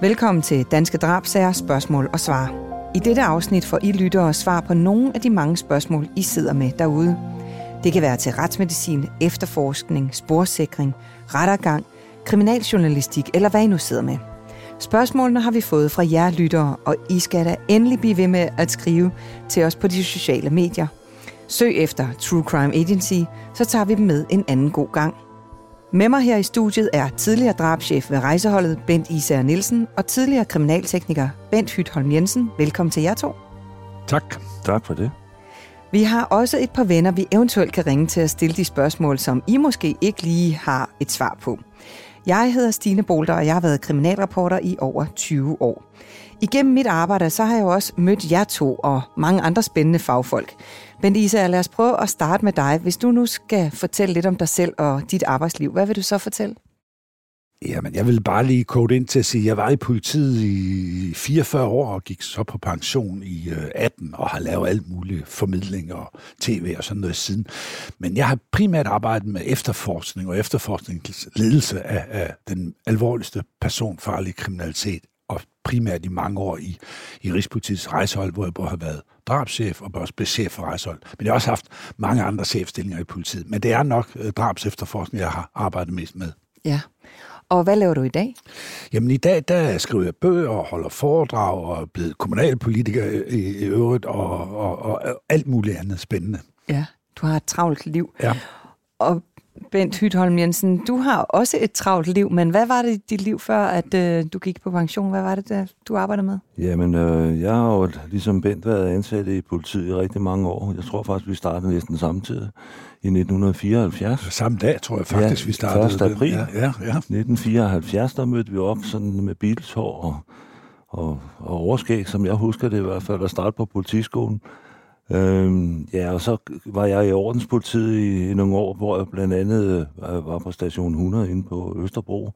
Velkommen til Danske Drabsager spørgsmål og svar. I dette afsnit får I lyttere svar på nogle af de mange spørgsmål, I sidder med derude. Det kan være til retsmedicin, efterforskning, sporsikring, rettergang, kriminaljournalistik eller hvad I nu sidder med. Spørgsmålene har vi fået fra jer lyttere, og I skal da endelig blive ved med at skrive til os på de sociale medier. Søg efter True Crime Agency, så tager vi dem med en anden god gang. Med mig her i studiet er tidligere drabschef ved rejseholdet Bent Især Nielsen og tidligere kriminaltekniker Bent Hytholm Jensen. Velkommen til jer to. Tak. Tak for det. Vi har også et par venner, vi eventuelt kan ringe til at stille de spørgsmål, som I måske ikke lige har et svar på. Jeg hedder Stine Bolter, og jeg har været kriminalreporter i over 20 år. Igennem mit arbejde, så har jeg jo også mødt jer to og mange andre spændende fagfolk. Men Isa, lad os prøve at starte med dig. Hvis du nu skal fortælle lidt om dig selv og dit arbejdsliv, hvad vil du så fortælle? Jamen, jeg vil bare lige kode ind til at sige, at jeg var i politiet i 44 år og gik så på pension i øh, 18 og har lavet alt muligt formidling og tv og sådan noget siden. Men jeg har primært arbejdet med efterforskning og efterforskningsledelse af, af den alvorligste personfarlige kriminalitet og primært i mange år i, i Rigspolitiets rejsehold, hvor jeg både har været drabschef og også blev chef for rejsehold. Men jeg har også haft mange andre chefstillinger i politiet. Men det er nok øh, drabs efterforskning, jeg har arbejdet mest med. Ja. Og hvad laver du i dag? Jamen i dag, der skriver jeg bøger og holder foredrag og er blevet kommunalpolitiker i, i øvrigt og, og, og, og alt muligt andet spændende. Ja, du har et travlt liv. Ja. Og Bent Hytholm Jensen, du har også et travlt liv, men hvad var det i dit liv før, at øh, du gik på pension? Hvad var det, der, du arbejdede med? Jamen, øh, jeg har jo ligesom Bent været ansat i politiet i rigtig mange år. Jeg tror faktisk, vi startede næsten samtidig i 1974. Samme dag, tror jeg faktisk, ja, vi startede. 1. april ja, ja, ja. 1974, der mødte vi op sådan med bilshår og, og, og overskæg, som jeg husker det i hvert fald, at starte på politiskolen. Øhm, ja, og så var jeg i ordenspolitiet i, i nogle år, hvor jeg blandt andet øh, var på station 100 inde på Østerbro.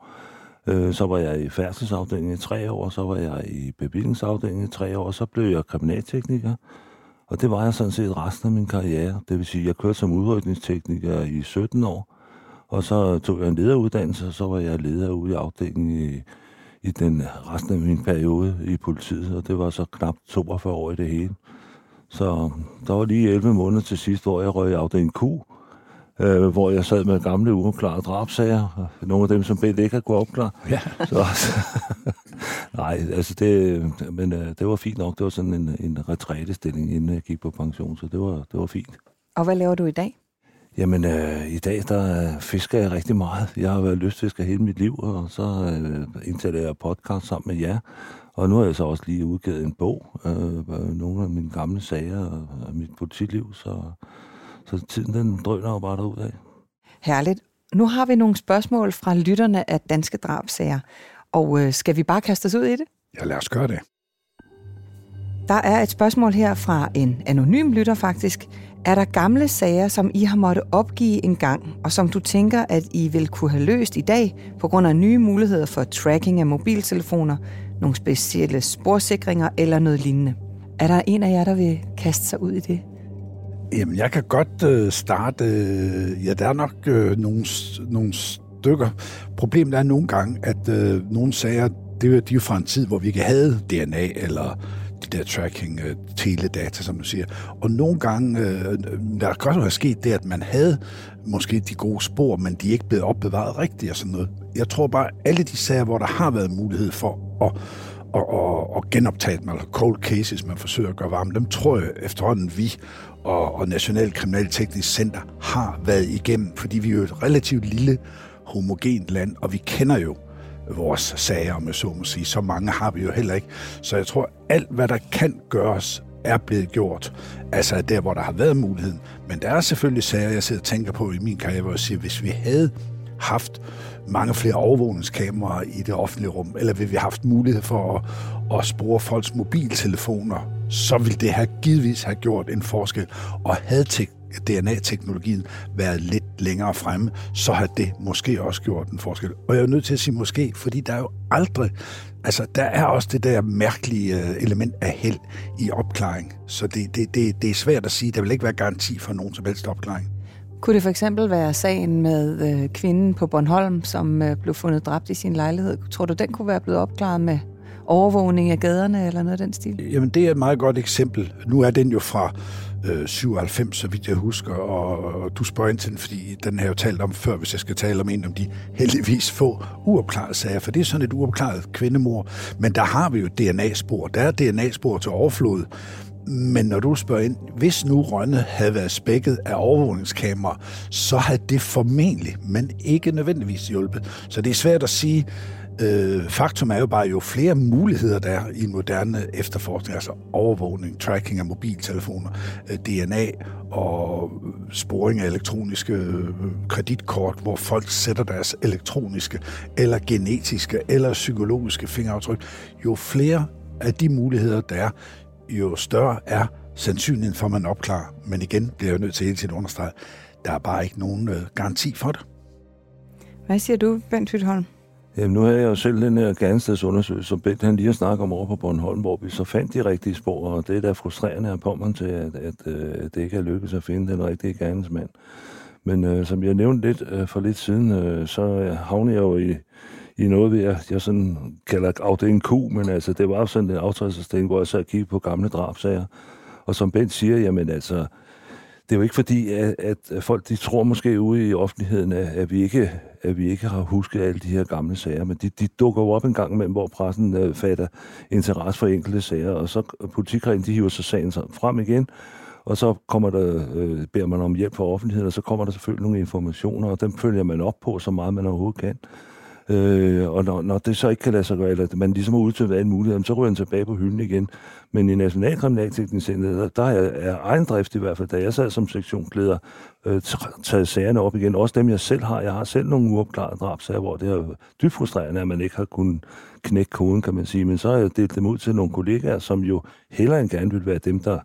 Øh, så var jeg i færdselsafdelingen i tre år, så var jeg i bevillingsafdelingen i tre år, så blev jeg kriminaltekniker. Og det var jeg sådan set resten af min karriere. Det vil sige, jeg kørte som udrykningstekniker i 17 år, og så tog jeg en lederuddannelse, og så var jeg leder ude i afdelingen i, i den resten af min periode i politiet, og det var så knap 42 år i det hele. Så der var lige 11 måneder til sidst, hvor jeg røg i afdeling Q, øh, hvor jeg sad med gamle uopklarede drabsager. Nogle af dem, som Bent ikke har kunnet opklare. Ja. Så, nej, altså det, men øh, det var fint nok. Det var sådan en, en retrætestilling, inden jeg gik på pension, så det var, det var fint. Og hvad laver du i dag? Jamen, øh, i dag der fisker jeg rigtig meget. Jeg har været lystfisker hele mit liv, og så øh, indtaler jeg podcast sammen med jer. Og nu har jeg så også lige udgivet en bog, øh, nogle af mine gamle sager og mit politiliv, så, så tiden den drøner jo bare derud af. Herligt. Nu har vi nogle spørgsmål fra lytterne af Danske Drabsager, og øh, skal vi bare kaste os ud i det? Ja, lad os gøre det. Der er et spørgsmål her fra en anonym lytter faktisk. Er der gamle sager, som I har måttet opgive en gang, og som du tænker, at I vil kunne have løst i dag på grund af nye muligheder for tracking af mobiltelefoner, nogle specielle sporsikringer eller noget lignende? Er der en af jer, der vil kaste sig ud i det? Jamen, jeg kan godt øh, starte. Øh, ja, der er nok øh, nogle, nogle stykker. Problemet er nogle gange, at øh, nogle sager, det er, de er fra en tid, hvor vi ikke havde DNA eller der tracking uh, teledata, som du siger. Og nogle gange, øh, øh, der kan også have sket det, at man havde måske de gode spor, men de er ikke blevet opbevaret rigtigt og sådan noget. Jeg tror bare, alle de sager, hvor der har været mulighed for at og, og, og genoptage dem, eller cold cases, man forsøger at gøre varme, dem tror jeg efterhånden vi og, og National Kriminalteknisk Center har været igennem, fordi vi er jo et relativt lille homogent land, og vi kender jo vores sager, om jeg så må sige. Så mange har vi jo heller ikke. Så jeg tror, alt hvad der kan gøres, er blevet gjort. Altså der, hvor der har været muligheden. Men der er selvfølgelig sager, jeg sidder og tænker på i min karriere, hvor jeg siger, hvis vi havde haft mange flere overvågningskameraer i det offentlige rum, eller vil vi have haft mulighed for at, at spore folks mobiltelefoner, så ville det have givetvis have gjort en forskel. Og havde DNA-teknologien været lidt længere fremme, så har det måske også gjort en forskel. Og jeg er nødt til at sige måske, fordi der er jo aldrig, altså der er også det der mærkelige øh, element af held i opklaring. Så det, det, det, det er svært at sige, der vil ikke være garanti for nogen som helst opklaring. Kunne det for eksempel være sagen med øh, kvinden på Bornholm, som øh, blev fundet dræbt i sin lejlighed? Tror du, den kunne være blevet opklaret med overvågning af gaderne eller noget af den stil? Jamen, det er et meget godt eksempel. Nu er den jo fra øh, 97, så vidt jeg husker, og, og du spørger ind til den, fordi den har jeg jo talt om før, hvis jeg skal tale om en om de heldigvis få uopklarede sager, for det er sådan et uopklaret kvindemor. Men der har vi jo DNA-spor. Der er DNA-spor til overflod. Men når du spørger ind, hvis nu Rønne havde været spækket af overvågningskamera, så havde det formentlig, men ikke nødvendigvis hjulpet. Så det er svært at sige, Øh, faktum er jo bare, jo flere muligheder der er i en moderne efterforskning, altså overvågning, tracking af mobiltelefoner, øh, DNA og sporing af elektroniske øh, kreditkort, hvor folk sætter deres elektroniske eller genetiske eller psykologiske fingeraftryk, jo flere af de muligheder, der er, jo større er sandsynligheden for, at man opklarer. Men igen bliver jeg nødt til hele tiden at understrege, der er bare ikke nogen øh, garanti for det. Hvad siger du, Bent Hytholm? Jamen, nu havde jeg jo selv den her Gernstedsundersøgelse, som Bent han lige har snakket om over på Bornholm, hvor vi så fandt de rigtige spor, og det er da frustrerende at på til, at, at, at det ikke er lykkedes at finde den rigtige gerningsmand. Men øh, som jeg nævnte lidt øh, for lidt siden, øh, så havnede jeg jo i, i noget, jeg, jeg sådan kalder afdeling Q, men altså, det var sådan en aftrædelsesting, hvor jeg så kiggede på gamle drabsager. Og som Bent siger, jamen altså, det er jo ikke fordi, at, at folk de tror måske ude i offentligheden, at, at, vi ikke, at vi ikke har husket alle de her gamle sager, men de, de dukker jo op en gang imellem, hvor pressen øh, fatter interesse for enkelte sager, og så politikeren, de hiver så sagen frem igen, og så kommer der, øh, beder man om hjælp fra offentligheden, og så kommer der selvfølgelig nogle informationer, og dem følger man op på, så meget man overhovedet kan. Øh, og når, når det så ikke kan lade sig gøre, eller man ligesom har udtømt alle en mulighed, så ryger den tilbage på hylden igen. Men i Nationalkriminalteknisk Center, der, der er, er egen drift i hvert fald, da jeg sad som sektionsleder, øh, taget sagerne op igen. Også dem, jeg selv har. Jeg har selv nogle uopklarede drabsager, hvor det er dybt frustrerende, at man ikke har kunnet knække koden, kan man sige. Men så har jeg delt dem ud til nogle kollegaer, som jo heller end gerne vil være dem, der,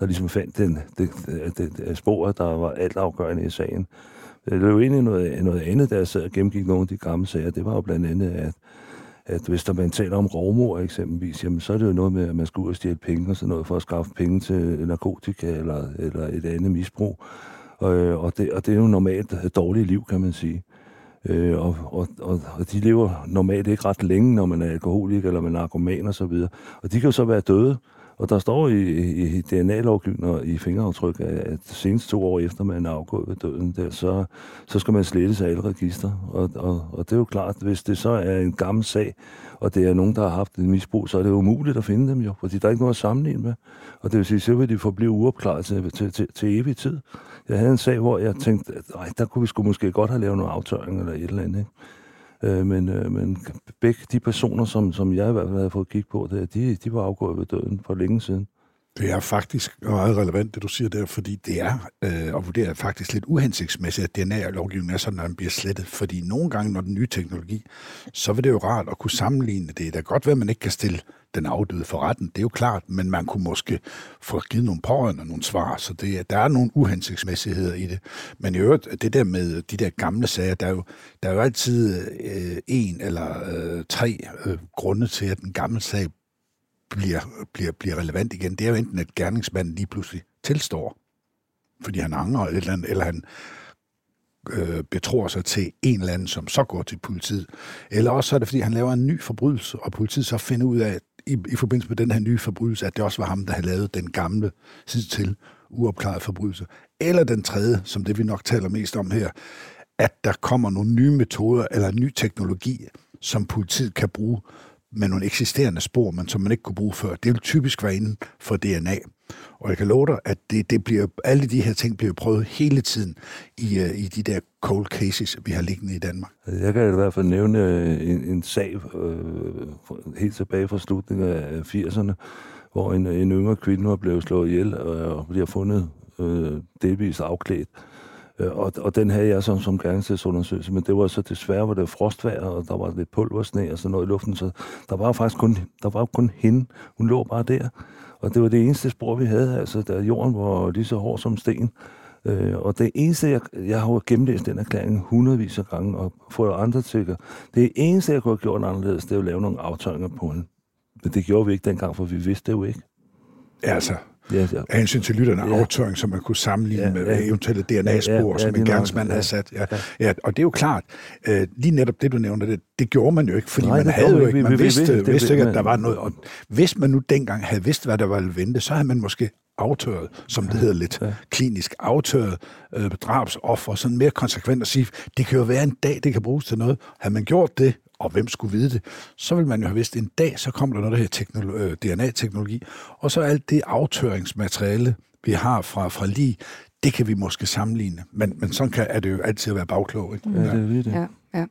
der ligesom fandt den, det, det, det spor, der var altafgørende i sagen. Øh, det er jo egentlig noget, noget andet, der sad og gennemgik nogle af de gamle sager. Det var jo blandt andet, at, at hvis der man taler om rovmor eksempelvis, jamen, så er det jo noget med, at man skal ud og stjæle penge og sådan noget for at skaffe penge til narkotika eller, eller et andet misbrug. Og, øh, og, det, og det er jo normalt et dårligt liv, kan man sige. Øh, og, og, og, og de lever normalt ikke ret længe, når man er alkoholik eller man er narkoman og så videre. Og de kan jo så være døde, og der står i, i DNA-lovgivningen og i fingeraftryk, at senest to år efter man er afgået ved døden, der, så, så skal man slettes af alle register. Og, og, og det er jo klart, hvis det så er en gammel sag, og det er nogen, der har haft en misbrug, så er det umuligt at finde dem jo, fordi der er ikke noget at sammenligne med. Og det vil sige, så vil de forblive uopklaret til, til, til, til evig tid. Jeg havde en sag, hvor jeg tænkte, at der kunne vi sgu måske godt have lavet noget aftøring eller et eller andet. Ikke? Øh, men, øh, men begge de personer, som, som jeg i hvert fald havde fået kigge på, det, de, de var afgået ved døden for længe siden. Det er faktisk meget relevant, det du siger der, fordi det er, øh, og vurderer faktisk lidt uhensigtsmæssigt, at DNA-lovgivningen er sådan, når den bliver slettet. Fordi nogle gange, når den nye teknologi, så vil det jo rart at kunne sammenligne det. Det er godt være, at man ikke kan stille den afdøde for retten, det er jo klart, men man kunne måske få givet nogle pårørende nogle svar, så det, der er nogle uhensigtsmæssigheder i det. Men i øvrigt, det der med de der gamle sager, der er jo, der er jo altid øh, en eller øh, tre øh, grunde til, at den gamle sag bliver, bliver, bliver relevant igen. Det er jo enten, at gerningsmanden lige pludselig tilstår, fordi han angrer, eller, eller han øh, betror sig til en eller anden, som så går til politiet. Eller også er det, fordi han laver en ny forbrydelse, og politiet så finder ud af, i, i forbindelse med den her nye forbrydelse, at det også var ham, der havde lavet den gamle sidst til uopklarede forbrydelse. Eller den tredje, som det vi nok taler mest om her, at der kommer nogle nye metoder eller ny teknologi, som politiet kan bruge med nogle eksisterende spor, men som man ikke kunne bruge før. Det vil typisk være inden for DNA. Og jeg kan love dig, at det, det bliver, alle de her ting bliver prøvet hele tiden i, uh, i de der cold cases, vi har liggende i Danmark. Altså, jeg kan i hvert fald nævne øh, en, en sag øh, helt tilbage fra slutningen af 80'erne, hvor en, en yngre kvinde var blevet slået ihjel og bliver fundet øh, delvis afklædt. Øh, Øh, og, og den havde jeg som, som gerningstidsundersøgelse, men det var så desværre, hvor det var frostvejr, og der var lidt pulversne og sådan noget i luften, så der var faktisk kun, der var kun hende. Hun lå bare der. Og det var det eneste spor, vi havde, altså, der jorden var lige så hård som sten. Øh, og det eneste, jeg, jeg har gennemlæst den erklæring hundredvis af gange, og fået andre til det eneste, jeg kunne have gjort anderledes, det er at lave nogle aftøjninger på hende. Men det gjorde vi ikke dengang, for vi vidste det jo ikke. Altså, ja, ja. af hensyn til lytterne, ja. aftøring, som man kunne sammenligne ja, med ja. eventuelle DNA-spor, ja, ja, som en gerningsmand ja. havde sat. Ja. Ja. Ja, og det er jo klart, øh, lige netop det, du nævnte, det, det gjorde man jo ikke, fordi Nej, man havde jo ikke, man vi, vidste, vi, vidste, vidste ikke, at der var noget, og hvis man nu dengang havde vidst, hvad der var at vente, så havde man måske aftøret, som det hedder lidt ja. klinisk, aftøret øh, drabsoffer, sådan mere konsekvent at sige, det kan jo være en dag, det kan bruges til noget. Havde man gjort det, og hvem skulle vide det, så vil man jo have vidst, at en dag, så kommer der noget, der hedder teknolo- øh, DNA-teknologi, og så alt det aftøringsmateriale, vi har fra, fra lige, det kan vi måske sammenligne. Men, men sådan kan, er det jo altid at være bagklog. Ikke? Ja, det er det. Ja, ja.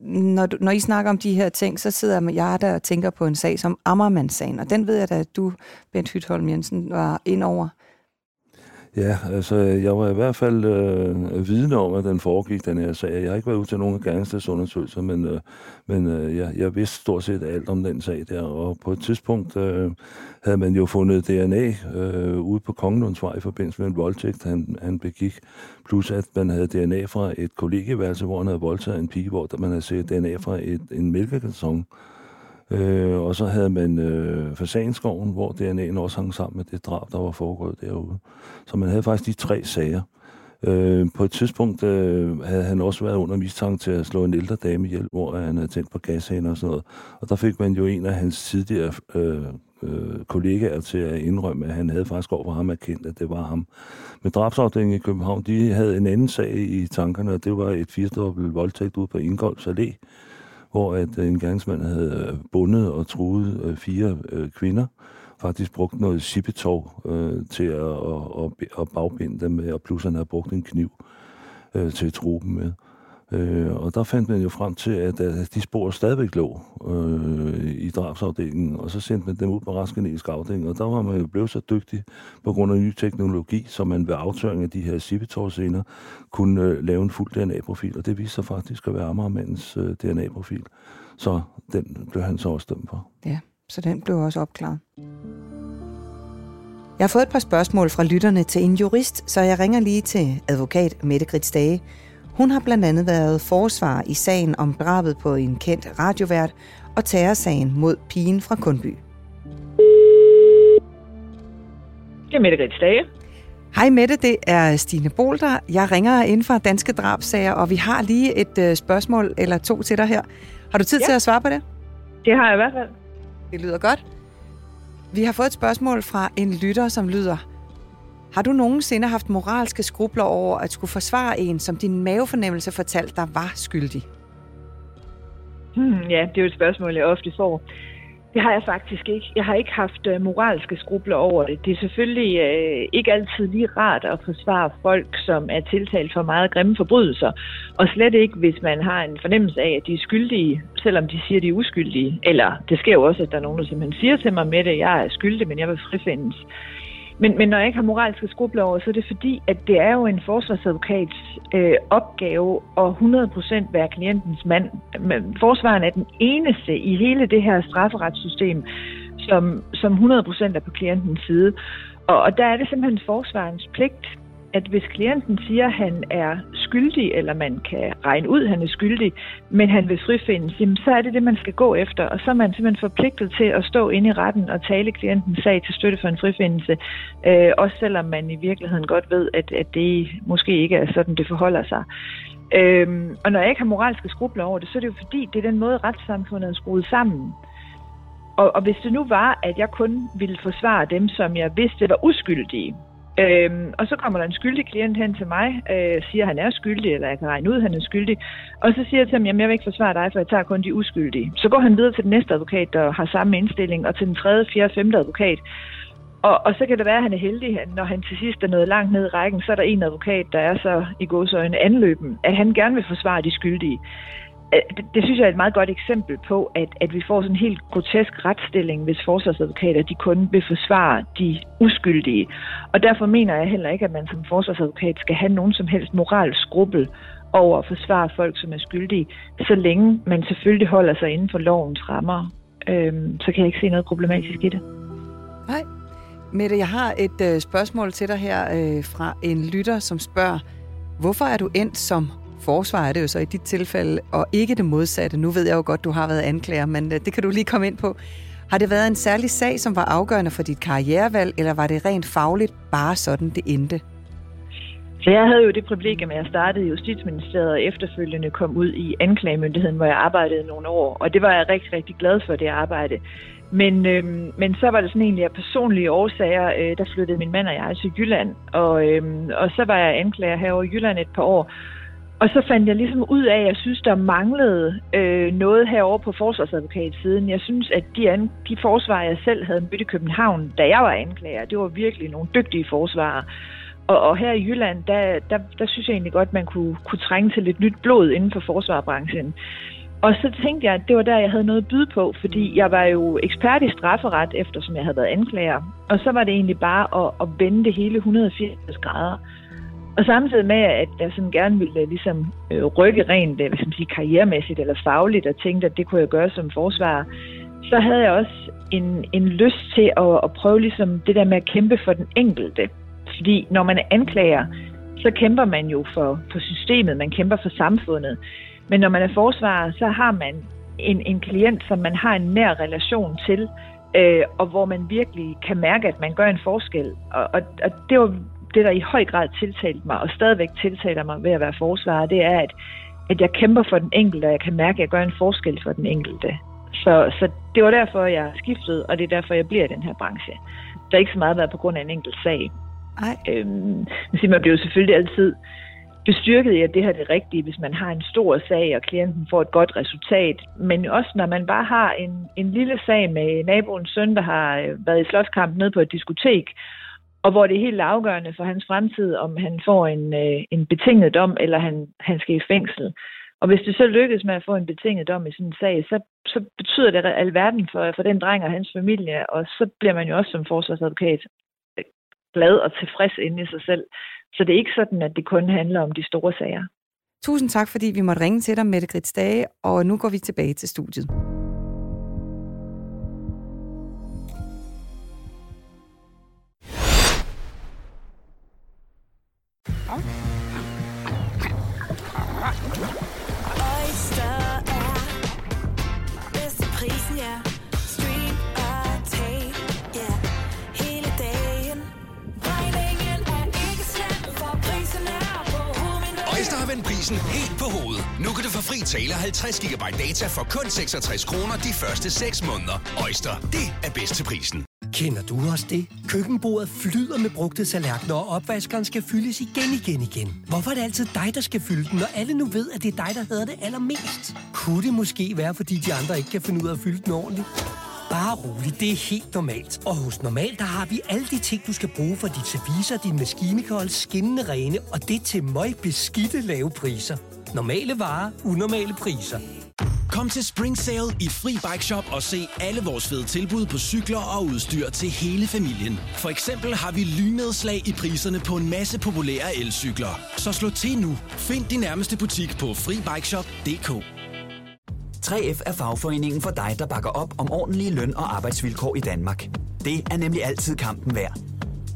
Når, du, når I snakker om de her ting, så sidder jeg der og tænker på en sag som Ammermandssagen, og den ved jeg da, at du, Bent Hytholm Jensen, var ind over. Ja, altså jeg var i hvert fald øh, vidne om, at den foregik, den her sag. Jeg har ikke været ud til nogen af gerningsstedsundersøgelser, men, øh, men øh, jeg, jeg vidste stort set alt om den sag der. Og på et tidspunkt øh, havde man jo fundet DNA øh, ude på Kongelundsvej i forbindelse med en voldtægt, han, han begik. Plus at man havde DNA fra et kollegeværelse, hvor han havde voldtaget en pige, hvor man havde set DNA fra et, en mælkekarton. Øh, Øh, og så havde man øh, Fasanskoven, hvor DNA'en også hang sammen med det drab, der var foregået derude. Så man havde faktisk de tre sager. Øh, på et tidspunkt øh, havde han også været under mistanke til at slå en ældre dame ihjel, hvor han havde tændt på gashænder og sådan noget. Og der fik man jo en af hans tidligere øh, øh, kollegaer til at indrømme, at han havde faktisk over ham erkendt, at det var ham. Men drabsafdelingen i København, de havde en anden sag i tankerne, og det var et firedobbelt voldtægt ude på Ingolds Allé, hvor at øh, en gerningsmand havde øh, bundet og truet øh, fire kvinder, faktisk brugt noget sipetov øh, til at, at, at, at bagbinde dem med, og plus han havde brugt en kniv øh, til at true dem med. Øh, Øh, og der fandt man jo frem til, at, at de spor stadigvæk lå øh, i drabsafdelingen, og så sendte man dem ud på retsgenetisk afdeling, og der var man jo blevet så dygtig på grund af ny teknologi, så man ved aftøring af de her scipitor kunne øh, lave en fuld DNA-profil, og det viste sig faktisk at være Amagermandens øh, DNA-profil. Så den blev han så også dømt for. Ja, så den blev også opklaret. Jeg har fået et par spørgsmål fra lytterne til en jurist, så jeg ringer lige til advokat Mette Grits Dage, hun har blandt andet været forsvar i sagen om drabet på en kendt radiovært og terrorsagen mod pigen fra Kundby. Det er Mette Grits Dage. Hej Mette, det er Stine Bolter. Jeg ringer ind fra Danske Drabsager, og vi har lige et øh, spørgsmål eller to til dig her. Har du tid ja. til at svare på det? Det har jeg i hvert fald. Det lyder godt. Vi har fået et spørgsmål fra en lytter, som lyder, har du nogensinde haft moralske skrubler over at skulle forsvare en, som din mavefornemmelse fortalte dig var skyldig? Hmm, ja, det er jo et spørgsmål, jeg ofte får. Det har jeg faktisk ikke. Jeg har ikke haft øh, moralske skrubler over det. Det er selvfølgelig øh, ikke altid lige rart at forsvare folk, som er tiltalt for meget grimme forbrydelser. Og slet ikke, hvis man har en fornemmelse af, at de er skyldige, selvom de siger, at de er uskyldige. Eller det sker jo også, at der er nogen, der simpelthen siger til mig med det, jeg er skyldig, men jeg vil frifindes. Men, men når jeg ikke har moralske skrubler over, så er det fordi, at det er jo en forsvarsadvokats øh, opgave at 100% være klientens mand. Men forsvaren er den eneste i hele det her strafferetssystem, som, som 100% er på klientens side. Og, og der er det simpelthen forsvarens pligt at hvis klienten siger, at han er skyldig, eller man kan regne ud, at han er skyldig, men han vil frifindes, jamen, så er det det, man skal gå efter. Og så er man simpelthen forpligtet til at stå inde i retten og tale klientens sag til støtte for en frifindelse. Øh, også selvom man i virkeligheden godt ved, at, at det måske ikke er sådan, det forholder sig. Øhm, og når jeg ikke har moralske skrubler over det, så er det jo fordi, det er den måde, retssamfundet er skruet sammen. Og, og hvis det nu var, at jeg kun ville forsvare dem, som jeg vidste var uskyldige, Øhm, og så kommer der en skyldig klient hen til mig, øh, siger, at han er skyldig, eller jeg kan regne ud, at han er skyldig. Og så siger jeg til ham, at jeg vil ikke forsvare dig, for jeg tager kun de uskyldige. Så går han videre til den næste advokat, der har samme indstilling, og til den tredje, fjerde, femte advokat. Og, og så kan det være, at han er heldig, når han til sidst er nået langt ned i rækken, så er der en advokat, der er så i godsøjne anløben, at han gerne vil forsvare de skyldige. Øh, det, det synes jeg er et meget godt eksempel på, at, at vi får sådan en helt grotesk retsstilling, hvis forsvarsadvokater de kun vil forsvare de uskyldige. Og derfor mener jeg heller ikke, at man som forsvarsadvokat skal have nogen som helst moralskrubbel over at forsvare folk, som er skyldige, så længe man selvfølgelig holder sig inden for lovens rammer. Øhm, så kan jeg ikke se noget problematisk i det. Nej. Mette, jeg har et øh, spørgsmål til dig her øh, fra en lytter, som spørger, hvorfor er du endt som forsvar er det jo så i dit tilfælde, og ikke det modsatte. Nu ved jeg jo godt, du har været anklager, men øh, det kan du lige komme ind på. Har det været en særlig sag, som var afgørende for dit karrierevalg, eller var det rent fagligt bare sådan, det endte? Så jeg havde jo det privilegium, at jeg startede i Justitsministeriet og efterfølgende kom ud i anklagemyndigheden, hvor jeg arbejdede nogle år. Og det var jeg rigtig, rigtig glad for, det arbejde. Men, øhm, men så var det sådan egentlig af personlige årsager, øh, der flyttede min mand og jeg til Jylland. Og, øhm, og så var jeg anklager herovre i Jylland et par år. Og så fandt jeg ligesom ud af, at jeg synes, der manglede øh, noget herover på forsvarsadvokatsiden. Jeg synes, at de, an, de forsvarer, jeg selv havde mødt i København, da jeg var anklager, det var virkelig nogle dygtige forsvarer. Og, og her i Jylland, der, der, der synes jeg egentlig godt, at man kunne, kunne trænge til lidt nyt blod inden for forsvarbranchen. Og så tænkte jeg, at det var der, jeg havde noget at byde på, fordi jeg var jo ekspert i strafferet, eftersom jeg havde været anklager. Og så var det egentlig bare at, at vende det hele 180 grader. Og samtidig med, at jeg sådan gerne ville øh, ligesom, øh, rykke rent øh, hvis man siger, karrieremæssigt eller fagligt, og tænkte, at det kunne jeg gøre som forsvarer, så havde jeg også en, en lyst til at, at prøve ligesom det der med at kæmpe for den enkelte. Fordi når man er anklager, så kæmper man jo for, for systemet, man kæmper for samfundet. Men når man er forsvarer, så har man en, en klient, som man har en nær relation til, øh, og hvor man virkelig kan mærke, at man gør en forskel. Og, og, og det var det, der i høj grad tiltalte mig, og stadigvæk tiltaler mig ved at være forsvarer, det er, at, at jeg kæmper for den enkelte, og jeg kan mærke, at jeg gør en forskel for den enkelte. Så, så det var derfor, jeg skiftede, og det er derfor, jeg bliver i den her branche. Der er ikke så meget været på grund af en enkelt sag. Nej. Øhm, man bliver jo selvfølgelig altid bestyrket i, at det her er det rigtige, hvis man har en stor sag, og klienten får et godt resultat. Men også når man bare har en, en lille sag med naboens søn, der har øh, været i slåskamp nede på et diskotek, og hvor det er helt afgørende for hans fremtid, om han får en, øh, en betinget dom, eller han, han skal i fængsel. Og hvis det så lykkes med at få en betinget dom i sådan en sag, så, så betyder det alverden for, for den dreng og hans familie, og så bliver man jo også som forsvarsadvokat øh, glad og tilfreds inde i sig selv. Så det er ikke sådan, at det kun handler om de store sager. Tusind tak, fordi vi måtte ringe til dig, Mette Grits Dage, og nu går vi tilbage til studiet. Betaler 50 GB data for kun 66 kroner de første 6 måneder. Øjster, det er bedst til prisen. Kender du også det? Køkkenbordet flyder med brugte tallerkener, og opvaskeren skal fyldes igen, igen, igen. Hvorfor er det altid dig, der skal fylde den, når alle nu ved, at det er dig, der hedder det allermest? Kunne det måske være, fordi de andre ikke kan finde ud af at fylde den ordentligt? Bare rolig, det er helt normalt. Og hos Normal, der har vi alle de ting, du skal bruge for dit service og din maskinekold skinnende rene, og det til møg beskidte lave priser. Normale varer, unormale priser. Kom til Spring Sale i Fri Bike Shop og se alle vores fede tilbud på cykler og udstyr til hele familien. For eksempel har vi lynedslag i priserne på en masse populære elcykler. Så slå til nu. Find din nærmeste butik på FriBikeShop.dk 3F er fagforeningen for dig, der bakker op om ordentlige løn- og arbejdsvilkår i Danmark. Det er nemlig altid kampen værd.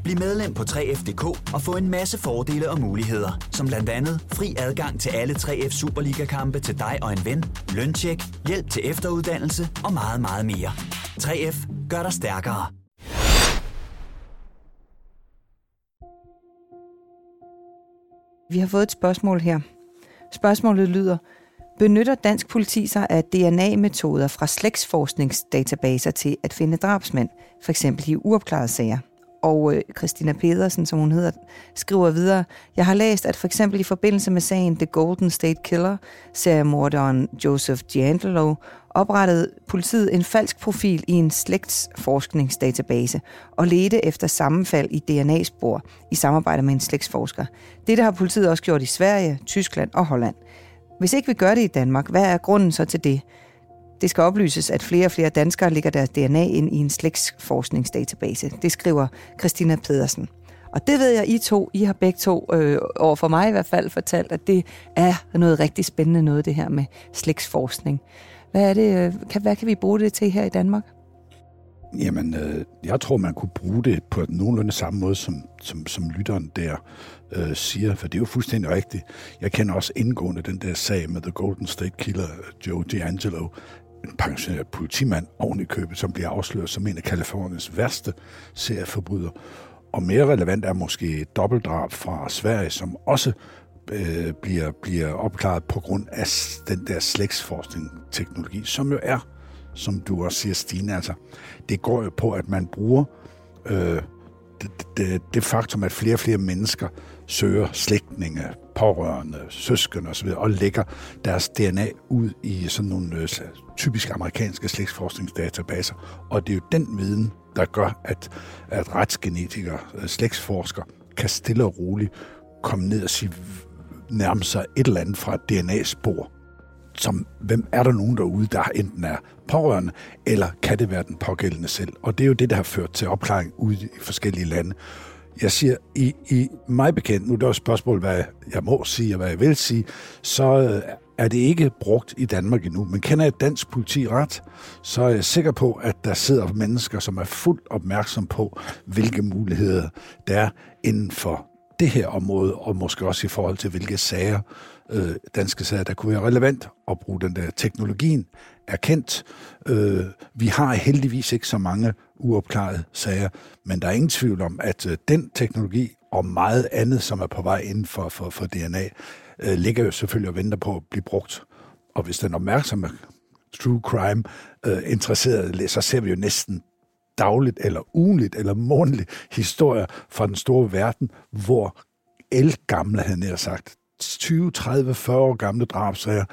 Bliv medlem på 3F.dk og få en masse fordele og muligheder, som blandt andet fri adgang til alle 3F Superliga-kampe til dig og en ven, løntjek, hjælp til efteruddannelse og meget, meget mere. 3F gør dig stærkere. Vi har fået et spørgsmål her. Spørgsmålet lyder, benytter dansk politi sig af DNA-metoder fra slægtsforskningsdatabaser til at finde drabsmænd, for eksempel i uopklarede sager. Og øh, Christina Pedersen, som hun hedder, skriver videre, jeg har læst, at for eksempel i forbindelse med sagen The Golden State Killer, seriemorderen Joseph D'Angelo, oprettede politiet en falsk profil i en slægtsforskningsdatabase og ledte efter sammenfald i DNA-spor i samarbejde med en slægtsforsker. Dette har politiet også gjort i Sverige, Tyskland og Holland. Hvis ikke vi gør det i Danmark, hvad er grunden så til det? Det skal oplyses, at flere og flere danskere lægger deres DNA ind i en slægtsforskningsdatabase. Det skriver Christina Pedersen. Og det ved jeg, I to, I har begge to, øh, over for mig i hvert fald, fortalt, at det er noget rigtig spændende noget, det her med slægtsforskning. Hvad, er det, øh, kan, hvad kan vi bruge det til her i Danmark? Jamen, øh, jeg tror, man kunne bruge det på nogenlunde samme måde, som, som, som lytteren der øh, siger, for det er jo fuldstændig rigtigt. Jeg kender også indgående den der sag med The Golden State Killer, Joe D'Angelo en pensioneret politimand oven i købet, som bliver afsløret som en af Kaliforniens værste serieforbrydere. Og mere relevant er måske dobbeltdrab fra Sverige, som også øh, bliver, bliver opklaret på grund af den der slægtsforskning-teknologi, som jo er, som du også siger, Stine, altså, det går jo på, at man bruger øh, det, det, det faktum, at flere og flere mennesker søger slægtninge, pårørende, søskende osv., og lægger deres DNA ud i sådan nogle øh, typisk amerikanske slægtsforskningsdatabaser. Og det er jo den viden, der gør, at, at retsgenetikere, øh, slægtsforskere, kan stille og roligt komme ned og sige, nærme sig et eller andet fra et DNA-spor, som hvem er der nogen derude, der enten er pårørende, eller kan det være den pågældende selv? Og det er jo det, der har ført til opklaring ude i forskellige lande. Jeg siger, i, i mig bekendt, nu er der jo et spørgsmål, hvad jeg må sige og hvad jeg vil sige, så øh, er det ikke brugt i Danmark endnu. Men kender jeg dansk politi ret, så er jeg sikker på, at der sidder mennesker, som er fuldt opmærksom på, hvilke muligheder der er inden for det her område, og måske også i forhold til, hvilke sager, øh, danske sager, der kunne være relevant at bruge den der. Teknologien er kendt. Øh, vi har heldigvis ikke så mange uopklarede sager, men der er ingen tvivl om, at øh, den teknologi og meget andet, som er på vej inden for, for, for DNA, øh, ligger jo selvfølgelig og venter på at blive brugt. Og hvis den opmærksomme true crime øh, interesserede så ser vi jo næsten dagligt eller ugenligt eller månedligt historier fra den store verden, hvor elgamle, han har sagt, 20, 30, 40 år gamle drabsager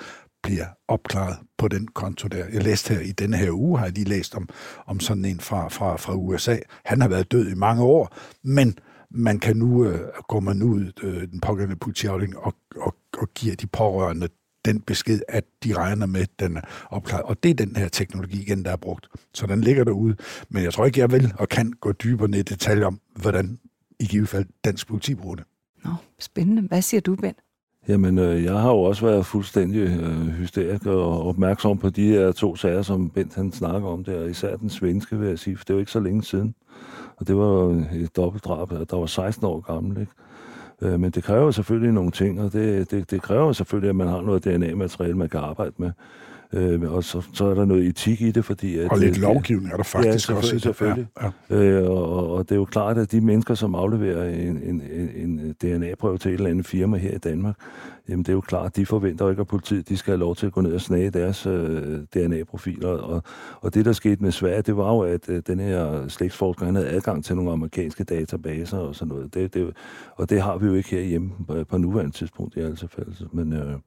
bliver opklaret på den konto der. Jeg læste her i denne her uge, har jeg lige læst om, om sådan en fra, fra, fra USA. Han har været død i mange år, men man kan nu, øh, gå man ud, øh, den pågældende politiafdeling, og, og, og giver de pårørende den besked, at de regner med, at den er opklaret. Og det er den her teknologi igen, der er brugt. Så den ligger derude. Men jeg tror ikke, jeg vil og kan gå dybere ned i detaljer om, hvordan i givet fald dansk politi bruger det. Nå, spændende. Hvad siger du, Ben? Jamen, øh, jeg har jo også været fuldstændig øh, hysterisk og opmærksom på de her to sager, som Bent han snakker om der, især den svenske, vil jeg sige, for det var ikke så længe siden. Og det var et dobbeltdrab, der var 16 år gammel, ikke? Øh, men det kræver selvfølgelig nogle ting, og det, det, det kræver selvfølgelig, at man har noget DNA-materiale, man kan arbejde med. Øh, og så, så er der noget etik i det, fordi... At, og lidt lovgivning er der faktisk ja, også. Selvfølgelig. Ja, ja. Øh, og, og det er jo klart, at de mennesker, som afleverer en, en, en DNA-prøve til et eller andet firma her i Danmark, jamen det er jo klart, de forventer ikke, at politiet de skal have lov til at gå ned og snage deres øh, DNA-profiler. Og, og det, der skete med Sverige, det var jo, at øh, den her slægtsforsker, han havde adgang til nogle amerikanske databaser og sådan noget. Det, det, og det har vi jo ikke herhjemme på, på nuværende tidspunkt i alle fald. Men, øh,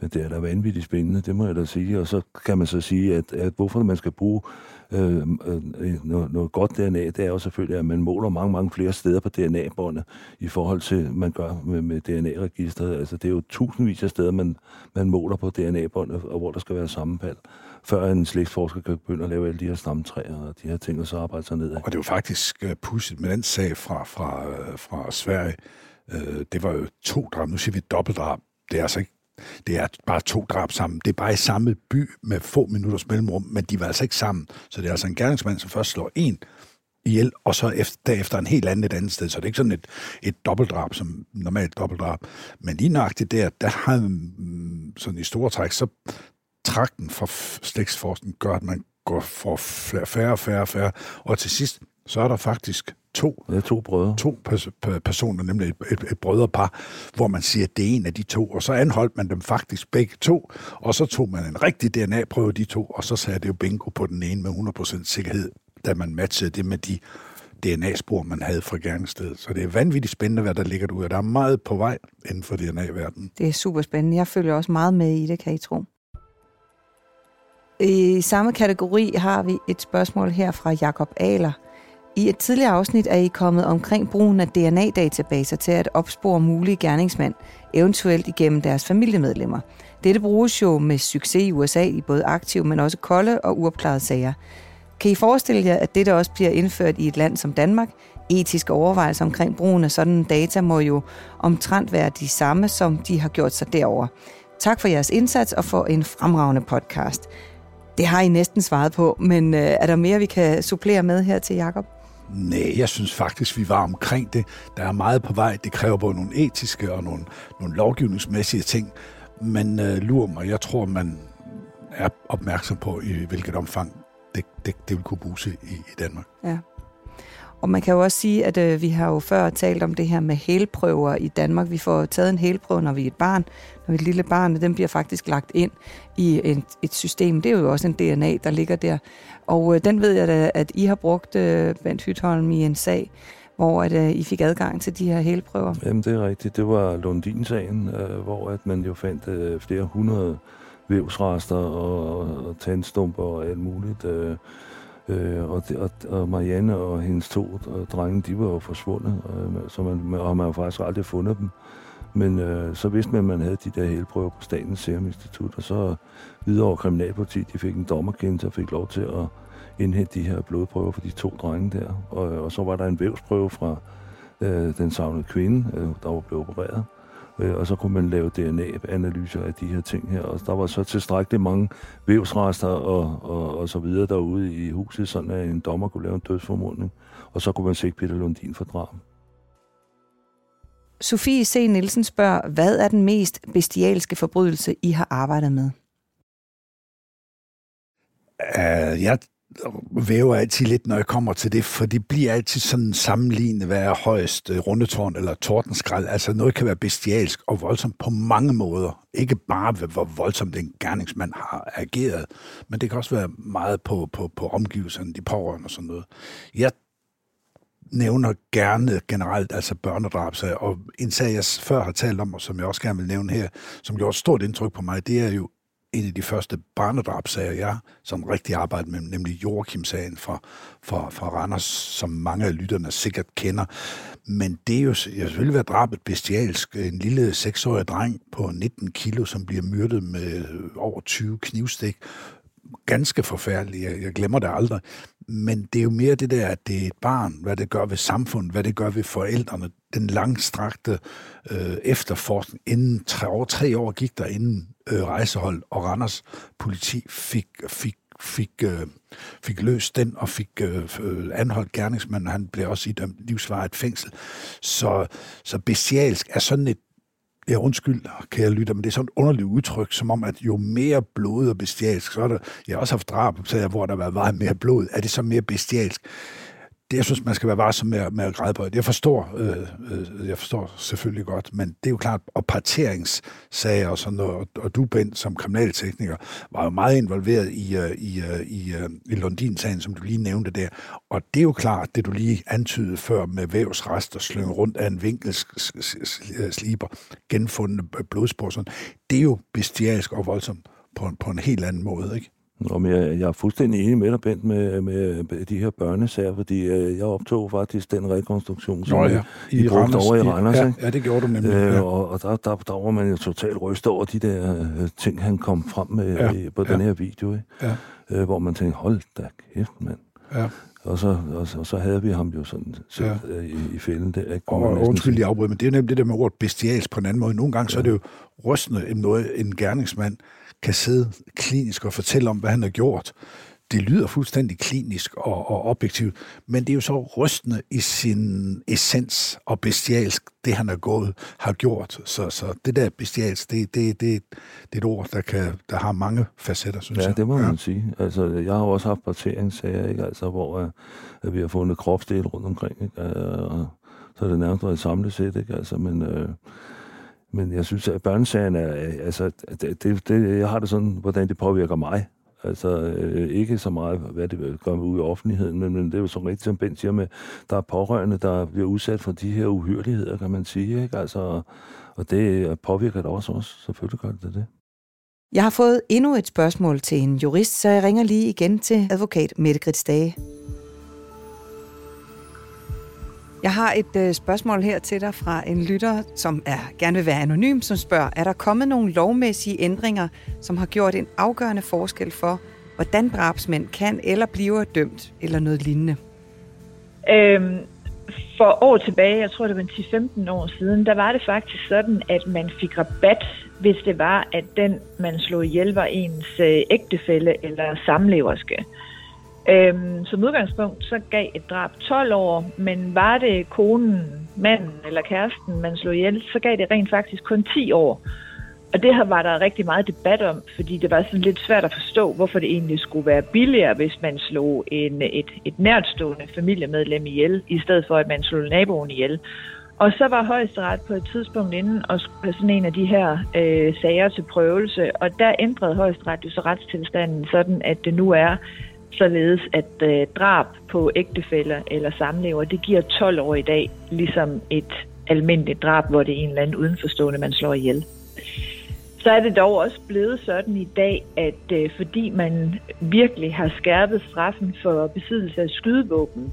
men det er da vanvittigt spændende, det må jeg da sige. Og så kan man så sige, at, at hvorfor man skal bruge Øh, øh, øh, noget, noget godt DNA, det er jo selvfølgelig, at man måler mange, mange flere steder på DNA-båndet i forhold til, man gør med, med DNA-registret. Altså, det er jo tusindvis af steder, man, man måler på DNA-båndet, og hvor der skal være sammenfald før en slægtsforsker kan begynde at lave alle de her stamtræer og de her ting, og så arbejde sig nedad. Og det er jo faktisk uh, pudsigt med den sag fra, fra, øh, fra Sverige. Uh, det var jo to drab, nu siger vi dobbeltdrab. Det er altså ikke det er bare to drab sammen. Det er bare i samme by med få minutters mellemrum, men de var altså ikke sammen. Så det er altså en gerningsmand, som først slår en ihjel, og så efter, derefter en helt anden et andet sted. Så det er ikke sådan et, et dobbeltdrab, som normalt dobbeltdrab. Men lige nøjagtigt der, der har mm, sådan i store træk, så trakten for slægtsforskning gør, at man går for færre og færre og færre. Og til sidst, så er der faktisk to, ja, to brødre. To pers- personer, nemlig et, et, et brødrepar, hvor man siger, at det er en af de to, og så anholdt man dem faktisk begge to, og så tog man en rigtig DNA-prøve de to, og så sagde det jo bingo på den ene med 100% sikkerhed, da man matchede det med de DNA-spor, man havde fra gerningsstedet. Så det er vanvittigt spændende, hvad der ligger derude, der er meget på vej inden for DNA-verdenen. Det er super spændende. Jeg følger også meget med i det, kan I tro. I samme kategori har vi et spørgsmål her fra Jakob Aler. I et tidligere afsnit er I kommet omkring brugen af DNA-databaser til at opspore mulige gerningsmænd, eventuelt igennem deres familiemedlemmer. Dette bruges jo med succes i USA i både aktive, men også kolde og uopklarede sager. Kan I forestille jer, at dette også bliver indført i et land som Danmark? Etiske overvejelser omkring brugen af sådan data må jo omtrent være de samme, som de har gjort sig derover. Tak for jeres indsats og for en fremragende podcast. Det har I næsten svaret på, men øh, er der mere, vi kan supplere med her til Jakob? Nej, jeg synes faktisk, vi var omkring det. Der er meget på vej. Det kræver både nogle etiske og nogle, nogle lovgivningsmæssige ting. Men øh, lur mig, jeg tror, man er opmærksom på, i hvilket omfang det, det, det vil kunne bruges i, i Danmark. Ja. Og man kan jo også sige, at øh, vi har jo før talt om det her med hælprøver i Danmark. Vi får taget en hælprøve, når vi er et barn, når vi er et lille barn, og den bliver faktisk lagt ind i en, et system. Det er jo også en DNA, der ligger der. Og øh, den ved jeg da, at I har brugt, øh, Bent Hytholm, i en sag, hvor at, øh, I fik adgang til de her hælprøver. Jamen, det er rigtigt. Det var Lundin-sagen, øh, hvor at man jo fandt øh, flere hundrede vævsrester og, og tandstumper og alt muligt. Øh, øh, og, det, og, og Marianne og hendes to drenge, de var jo forsvundet, øh, så man, og man har faktisk aldrig fundet dem. Men øh, så vidste man, at man havde de der helprøver på Statens Serum Institut, og så videre over Kriminalpolitiet, de fik en dommerkendelse og fik lov til at indhente de her blodprøver for de to drenge der. Og, øh, og så var der en vævsprøve fra øh, den savnede kvinde, øh, der var blevet opereret. Øh, og så kunne man lave DNA-analyser af de her ting her. Og der var så tilstrækkeligt mange vævsrester og, og, og så videre derude i huset, sådan at en dommer kunne lave en dødsformodning. Og så kunne man se Peter Lundin for drab. Sofie C. Nielsen spørger, hvad er den mest bestialske forbrydelse, I har arbejdet med? Uh, jeg væver altid lidt, når jeg kommer til det, for det bliver altid sådan sammenlignet, hvad er højst øh, rundetårn eller tordenskrald. Altså noget kan være bestialsk og voldsomt på mange måder. Ikke bare, hvor voldsomt en gerningsmand har ageret, men det kan også være meget på, på, på omgivelserne, de pårørende og sådan noget. Jeg nævner gerne generelt altså børnedrabsager, og en sag, jeg før har talt om, og som jeg også gerne vil nævne her, som gjorde et stort indtryk på mig, det er jo en af de første barnedrabsager, jeg som rigtig arbejdet med, nemlig Joachim-sagen fra, fra, fra Randers, som mange af lytterne sikkert kender. Men det er jo jeg selvfølgelig været drabet bestialsk. En lille seksårig dreng på 19 kilo, som bliver myrdet med over 20 knivstik. Ganske forfærdeligt. Jeg, jeg glemmer det aldrig. Men det er jo mere det der, at det er et barn, hvad det gør ved samfundet, hvad det gør ved forældrene. Den langstrakte øh, efterforskning. Inden tre, over tre år gik der, inden øh, rejsehold og Randers politi fik, fik fik, øh, fik løst den og fik øh, øh anholdt gerningsmanden, han blev også idømt livsvarigt livsvaret fængsel. Så, så bestialsk er sådan et Ja, undskyld, kære lytter, men det er sådan et underligt udtryk, som om, at jo mere blod og bestialsk, så er der, jeg har også haft drab, så hvor der har været meget mere blod, er det så mere bestialsk? Det, jeg synes, man skal være varsom med, med at græde på. Jeg forstår, øh, øh, jeg forstår selvfølgelig godt, men det er jo klart, og parteringssager og sådan noget, og du, Bent, som kriminaltekniker, var jo meget involveret i, øh, i, øh, i, øh, i Lundin-sagen, som du lige nævnte der. Og det er jo klart, det du lige antydede før med vævsrester, slynge rundt af en vinkelsliber, øh, genfundne blodspor, sådan, det er jo bestialsk og voldsomt på, på en helt anden måde, ikke? Om jeg, jeg er fuldstændig enig med dig, Bent, med, med de her børnesager, fordi øh, jeg optog faktisk den rekonstruktion, som Nå, ja. I, I brugte over i Randers. Ja, ja, det gjorde du nemlig. Øh, ja. Og, og der, der, der var man jo totalt rystet over de der øh, ting, han kom frem med ja. i, på ja. den her video, ikke? Ja. Øh, hvor man tænkte, hold da kæft, mand. Ja. Og så, og, så, og så havde vi ham jo sådan så, ja. øh, i, i fælden der. Ikke? Og, og undskyld, jeg afbryder, men det er nemlig det der med ordet bestialsk på en anden måde. Nogle gange ja. så er det jo rystende en, noget, en gerningsmand kan sidde klinisk og fortælle om, hvad han har gjort. Det lyder fuldstændig klinisk og, og objektivt, men det er jo så rystende i sin essens og bestialsk, det han har gået, har gjort. Så, så det der bestialsk, det, det, det, det er et ord, der, kan, der har mange facetter, synes ja, jeg. det må ja. man sige. Altså, jeg har også haft parteringssager, ikke? Altså, hvor uh, at vi har fundet kropsdele rundt omkring. Ikke? Uh, så er det nærmest været et samlet sæt, ikke? Altså, men... Uh, men jeg synes, at børnesagen er, altså, det, det, jeg har det sådan, hvordan det påvirker mig. Altså øh, ikke så meget, hvad det gør ud i offentligheden, men, men det er jo så rigtigt, som Ben siger med, der er pårørende, der bliver udsat for de her uhyreligheder, kan man sige. Ikke? Altså, og det påvirker det også os. Selvfølgelig gør det det. Jeg har fået endnu et spørgsmål til en jurist, så jeg ringer lige igen til advokat Mette Grits Dage. Jeg har et øh, spørgsmål her til dig fra en lytter, som er gerne vil være anonym, som spørger, er der kommet nogle lovmæssige ændringer, som har gjort en afgørende forskel for, hvordan drabsmænd kan eller bliver dømt, eller noget lignende? Øhm, for år tilbage, jeg tror det var 10-15 år siden, der var det faktisk sådan, at man fik rabat, hvis det var, at den, man slog ihjel, var ens øh, ægtefælle eller samleverske. Øhm, som udgangspunkt så gav et drab 12 år, men var det konen, manden eller kæresten, man slog ihjel, så gav det rent faktisk kun 10 år. Og det her var der rigtig meget debat om, fordi det var sådan lidt svært at forstå, hvorfor det egentlig skulle være billigere, hvis man slog en, et, et nærtstående familiemedlem ihjel, i stedet for at man slog naboen ihjel. Og så var højesteret på et tidspunkt inden og skulle have sådan en af de her øh, sager til prøvelse, og der ændrede højesteret jo så retstilstanden sådan, at det nu er således, at øh, drab på ægtefæller eller samlever, det giver 12 år i dag, ligesom et almindeligt drab, hvor det er en eller anden udenforstående, man slår ihjel. Så er det dog også blevet sådan i dag, at øh, fordi man virkelig har skærpet straffen for besiddelse af skydevåben,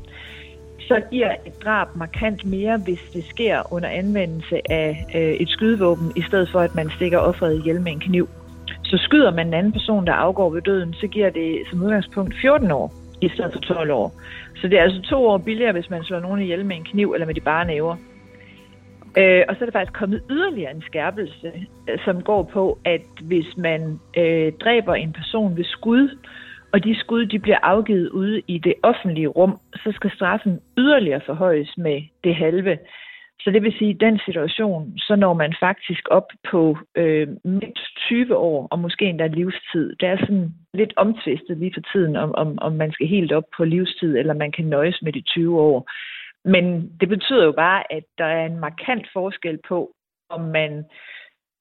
så giver et drab markant mere, hvis det sker under anvendelse af øh, et skydevåben, i stedet for at man stikker offeret ihjel med en kniv. Så skyder man en anden person, der afgår ved døden, så giver det som udgangspunkt 14 år i stedet for 12 år. Så det er altså to år billigere, hvis man slår nogen ihjel med en kniv eller med de bare næver. Øh, og så er der faktisk kommet yderligere en skærpelse, øh, som går på, at hvis man øh, dræber en person ved skud, og de skud de bliver afgivet ude i det offentlige rum, så skal straffen yderligere forhøjes med det halve. Så det vil sige, at i den situation, så når man faktisk op på øh, mindst 20 år, og måske endda livstid. Det er sådan lidt omtvistet lige for tiden, om, om, om man skal helt op på livstid, eller man kan nøjes med de 20 år. Men det betyder jo bare, at der er en markant forskel på, om man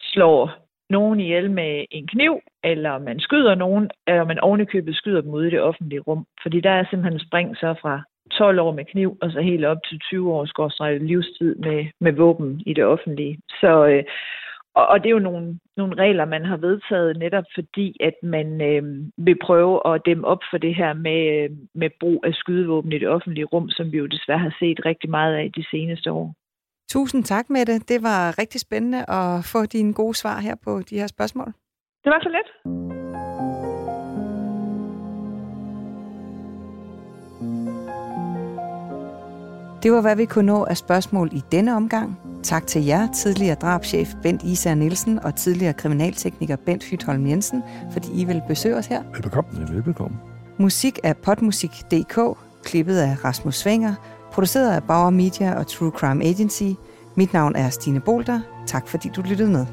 slår nogen ihjel med en kniv, eller man skyder nogen, eller man ovenikøbet skyder dem ude i det offentlige rum. Fordi der er simpelthen spring så fra 12 år med kniv, og så helt op til 20 års skorstræk livstid med, med våben i det offentlige. Så, øh, og, og det er jo nogle, nogle regler, man har vedtaget netop fordi, at man øh, vil prøve at dæmme op for det her med, øh, med brug af skydevåben i det offentlige rum, som vi jo desværre har set rigtig meget af de seneste år. Tusind tak, Mette. Det var rigtig spændende at få dine gode svar her på de her spørgsmål. Det var så let. Det var, hvad vi kunne nå af spørgsmål i denne omgang. Tak til jer, tidligere drabschef Bent Især Nielsen og tidligere kriminaltekniker Bent Hytholm Jensen, fordi I vil besøge os her. Velbekomme. Ja, velbekomme. Musik af potmusik.dk, klippet af Rasmus Svinger, produceret af Bauer Media og True Crime Agency. Mit navn er Stine Bolter. Tak fordi du lyttede med.